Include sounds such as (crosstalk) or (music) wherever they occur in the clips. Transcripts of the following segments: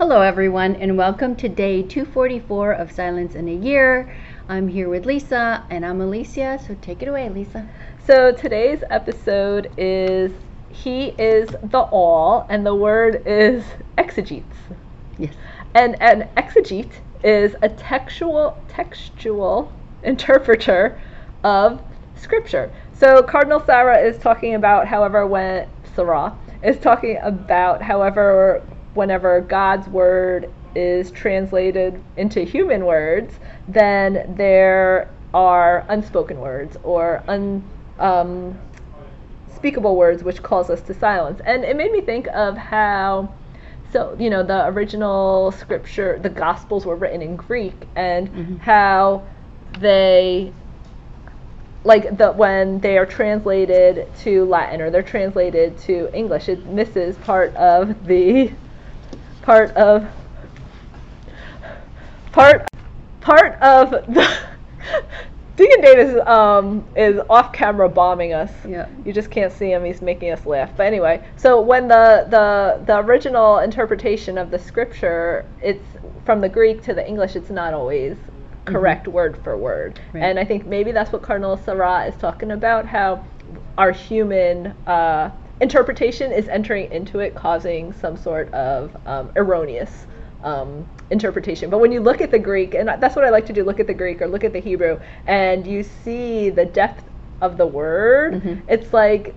Hello, everyone, and welcome to day 244 of Silence in a Year. I'm here with Lisa, and I'm Alicia, so take it away, Lisa. So today's episode is He is the All, and the word is exegetes. Yes. And an exegete is a textual textual interpreter of scripture. So Cardinal Sarah is talking about, however, when Sarah is talking about, however, whenever God's word is translated into human words, then there are unspoken words or unspeakable um, words which calls us to silence. And it made me think of how so you know the original scripture the gospels were written in greek and mm-hmm. how they like the when they are translated to latin or they're translated to english it misses part of the part of part part of the (laughs) Deacon Davis um, is off camera bombing us. Yeah. You just can't see him. He's making us laugh. But anyway, so when the, the the original interpretation of the scripture, it's from the Greek to the English. It's not always correct mm-hmm. word for word. Right. And I think maybe that's what Cardinal Sarah is talking about. How our human uh, interpretation is entering into it, causing some sort of um, erroneous um, interpretation. But when you look at the Greek, and that's what I like to do, look at the Greek or look at the Hebrew, and you see the depth of the word, mm-hmm. it's like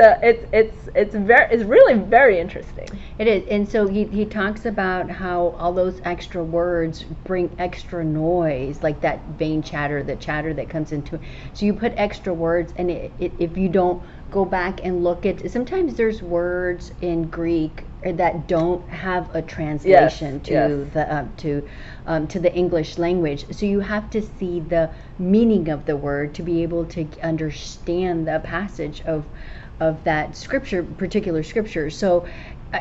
so it's it's it's very it's really very interesting. It is, and so he he talks about how all those extra words bring extra noise, like that vain chatter, the chatter that comes into it. So you put extra words, and it, it, if you don't go back and look at, sometimes there's words in Greek that don't have a translation yes, to yes. the um, to um, to the English language. So you have to see the meaning of the word to be able to understand the passage of of that scripture, particular scripture. So uh,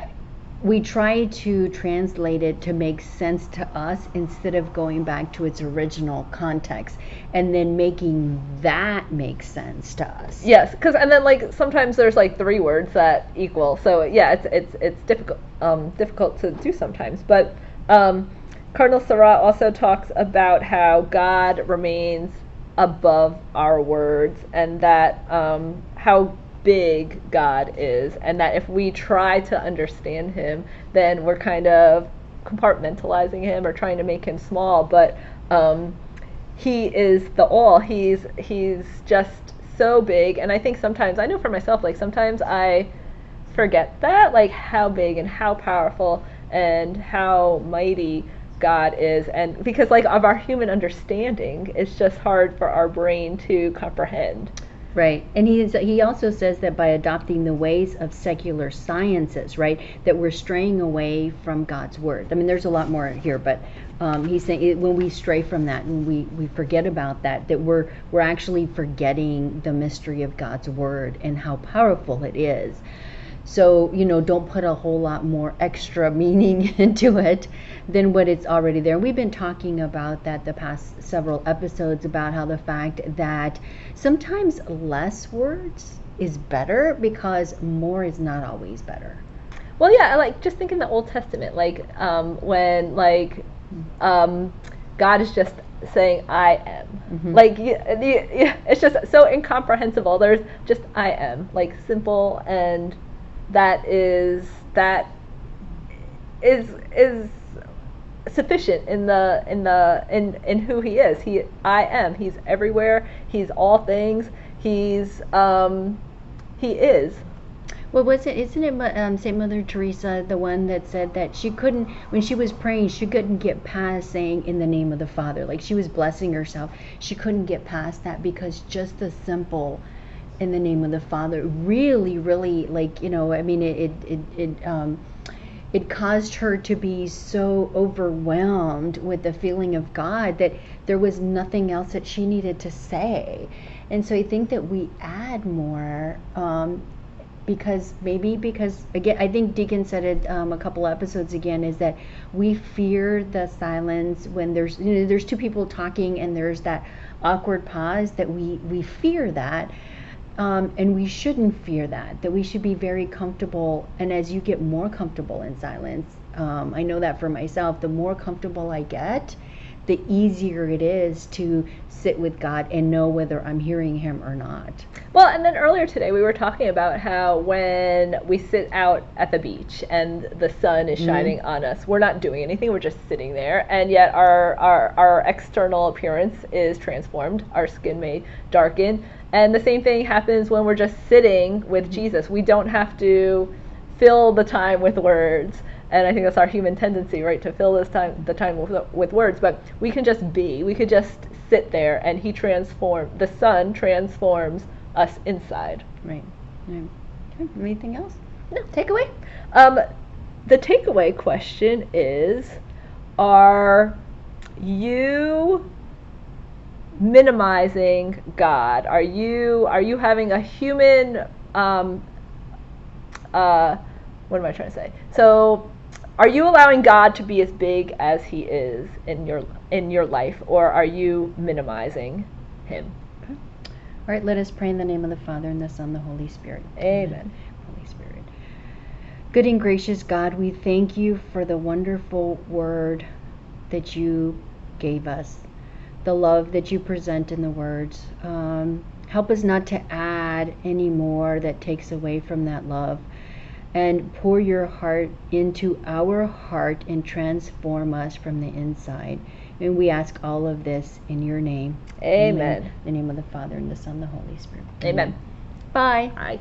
we try to translate it to make sense to us instead of going back to its original context and then making that make sense to us. Yes, because and then like sometimes there's like three words that equal. So yeah, it's it's it's difficult um, difficult to do sometimes. But um, Cardinal Sarah also talks about how God remains above our words and that um, how big God is, and that if we try to understand Him, then we're kind of compartmentalizing Him or trying to make Him small. But um, He is the all. He's He's just so big, and I think sometimes I know for myself, like sometimes I forget that, like how big and how powerful and how mighty God is, and because like of our human understanding, it's just hard for our brain to comprehend. Right. And he is, he also says that by adopting the ways of secular sciences, right, that we're straying away from God's word. I mean, there's a lot more here, but um, he's saying it, when we stray from that and we, we forget about that, that we're we're actually forgetting the mystery of God's word and how powerful it is. So, you know, don't put a whole lot more extra (laughs) meaning (laughs) into it than what it's already there. We've been talking about that the past several episodes about how the fact that sometimes less words is better because more is not always better. Well, yeah, like just think in the Old Testament, like um, when like um, God is just saying I am. Mm-hmm. Like you, you, it's just so incomprehensible. There's just I am, like simple and that is that is is sufficient in the in the in in who he is. He I am. He's everywhere. He's all things. He's um he is. Well, was it? Isn't it um, Saint Mother Teresa, the one that said that she couldn't, when she was praying, she couldn't get past saying "in the name of the Father." Like she was blessing herself, she couldn't get past that because just the simple in the name of the Father really, really like you know, I mean, it it it, um, it caused her to be so overwhelmed with the feeling of God that there was nothing else that she needed to say. And so I think that we add more um, because maybe because again I think Deacon said it um, a couple episodes again is that we fear the silence when there's you know there's two people talking and there's that awkward pause that we we fear that Um, and we shouldn't fear that, that we should be very comfortable. And as you get more comfortable in silence, um, I know that for myself, the more comfortable I get, the easier it is to sit with God and know whether I'm hearing Him or not. Well, and then earlier today we were talking about how when we sit out at the beach and the sun is shining mm-hmm. on us, we're not doing anything, we're just sitting there, and yet our, our, our external appearance is transformed, our skin may darken. And the same thing happens when we're just sitting with mm-hmm. Jesus. We don't have to fill the time with words and I think that's our human tendency, right, to fill this time the time with, with words. But we can just be. We could just sit there, and He transforms. The Son transforms us inside. Right. right. Okay. Anything else? No. Takeaway. Um, the takeaway question is: Are you minimizing God? Are you are you having a human um, uh, what am I trying to say? So are you allowing God to be as big as he is in your in your life or are you minimizing him? Okay. All right, let us pray in the name of the Father and the Son and the Holy Spirit. Amen. Holy Spirit. Good and gracious God, we thank you for the wonderful word that you gave us, the love that you present in the words. Um, help us not to add any more that takes away from that love and pour your heart into our heart and transform us from the inside. And we ask all of this in your name. Amen. In the name of the Father and the Son and the Holy Spirit. Amen. Amen. Bye. Bye.